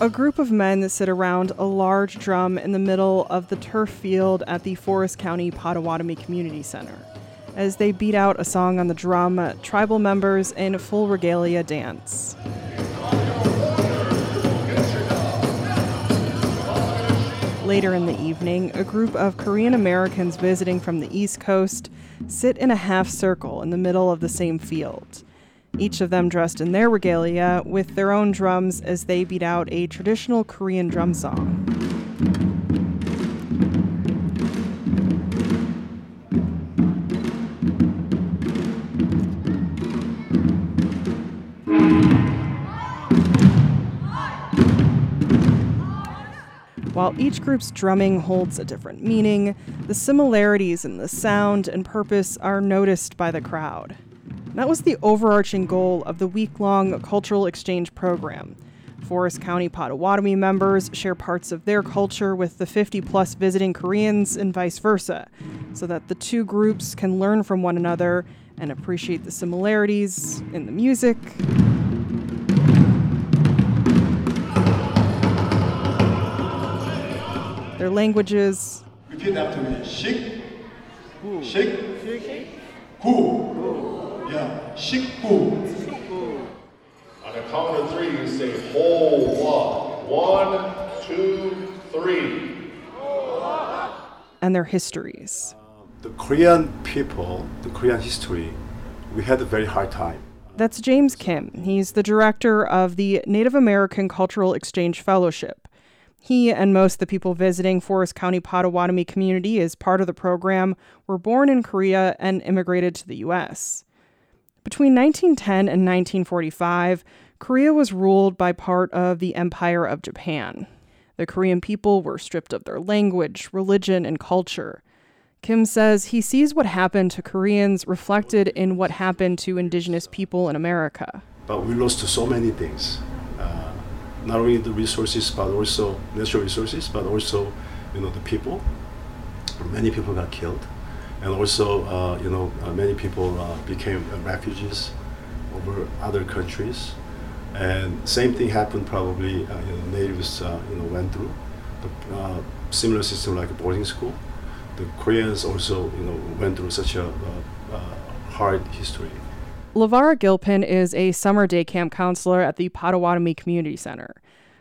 A group of men that sit around a large drum in the middle of the turf field at the Forest County Potawatomi Community Center. As they beat out a song on the drum, tribal members in full regalia dance. Later in the evening, a group of Korean Americans visiting from the East Coast sit in a half circle in the middle of the same field each of them dressed in their regalia with their own drums as they beat out a traditional Korean drum song. While each group's drumming holds a different meaning, the similarities in the sound and purpose are noticed by the crowd. That was the overarching goal of the week long cultural exchange program. Forest County Potawatomi members share parts of their culture with the 50 plus visiting Koreans and vice versa, so that the two groups can learn from one another and appreciate the similarities in the music. Their languages. Repeat after me. Shik. Shik. Shik. Gu. Yeah, shikbu. On a count of three, you say whole one. One, two, three. And their histories. Um, the Korean people, the Korean history, we had a very hard time. That's James Kim. He's the director of the Native American Cultural Exchange Fellowship. He and most of the people visiting Forest County Potawatomi community as part of the program were born in Korea and immigrated to the U.S. Between 1910 and 1945, Korea was ruled by part of the Empire of Japan. The Korean people were stripped of their language, religion, and culture. Kim says he sees what happened to Koreans reflected in what happened to indigenous people in America. But we lost so many things. Not only the resources, but also natural resources, but also, you know, the people. Many people got killed. And also uh, you know uh, many people uh, became refugees over other countries. And same thing happened probably uh, you know natives you know went through the similar system like a boarding school. The koreans also you know went through such a hard history Lavara Gilpin is a summer day camp counselor at the Potawatomi Community Center.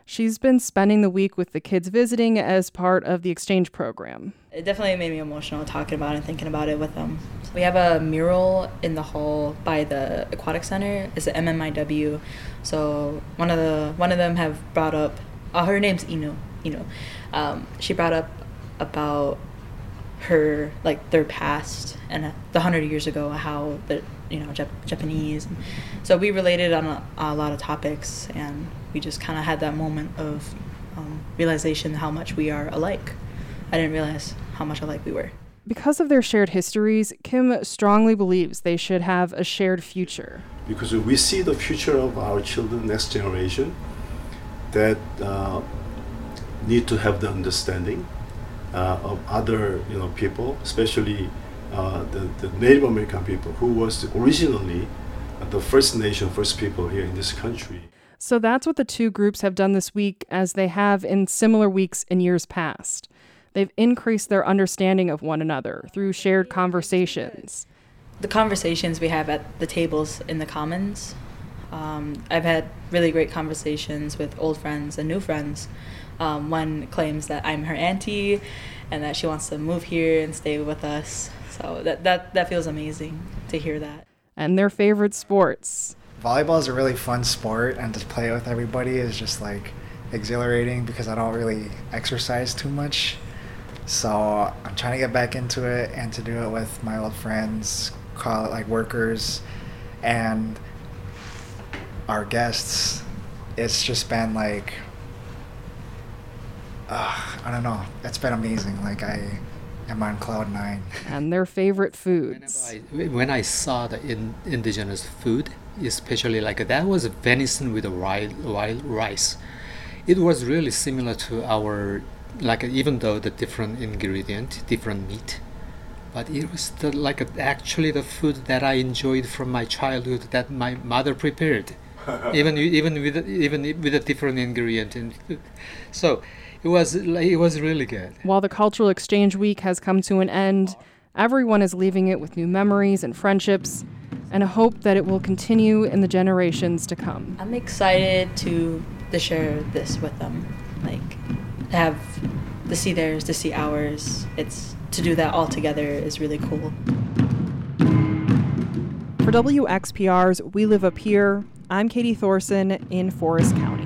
She's been spending the week with the kids visiting as part of the exchange program. It definitely made me emotional talking about it and thinking about it with them. We have a mural in the hall by the aquatic center. It's the MMIW. So one of the one of them have brought up. Uh, her name's Ino. Ino. Um, she brought up about her like their past and the hundred years ago how the you know Jap- Japanese. So we related on a, a, lot of topics, and we just kind of had that moment of um, realization how much we are alike. I didn't realize how much alike we were. Because of their shared histories, Kim strongly believes they should have a shared future. Because we see the future of our children, next generation, that uh, need to have the understanding uh, of other you know people, especially uh, the, the Native American people, who was originally the first nation, first people here in this country. So that's what the two groups have done this week, as they have in similar weeks in years past. They've increased their understanding of one another through shared conversations. The conversations we have at the tables in the Commons, um, I've had really great conversations with old friends and new friends. Um, one claims that I'm her auntie and that she wants to move here and stay with us. So that, that, that feels amazing to hear that. And their favorite sports. Volleyball is a really fun sport, and to play with everybody is just like exhilarating because I don't really exercise too much. So I'm trying to get back into it and to do it with my old friends, call it like workers, and our guests. It's just been like, uh, I don't know. It's been amazing. Like I I'm on cloud nine. and their favorite foods. I, when I saw the in, indigenous food, especially like that was venison with wild, wild rice. It was really similar to our, like even though the different ingredient, different meat, but it was the, like actually the food that I enjoyed from my childhood that my mother prepared, even even with even with a different ingredient. And so it was it was really good. While the Cultural Exchange Week has come to an end, everyone is leaving it with new memories and friendships, and a hope that it will continue in the generations to come. I'm excited to to share this with them, like to have to see theirs, to see ours. It's to do that all together is really cool. For WXPR's We Live Up Here, I'm Katie Thorson in Forest County.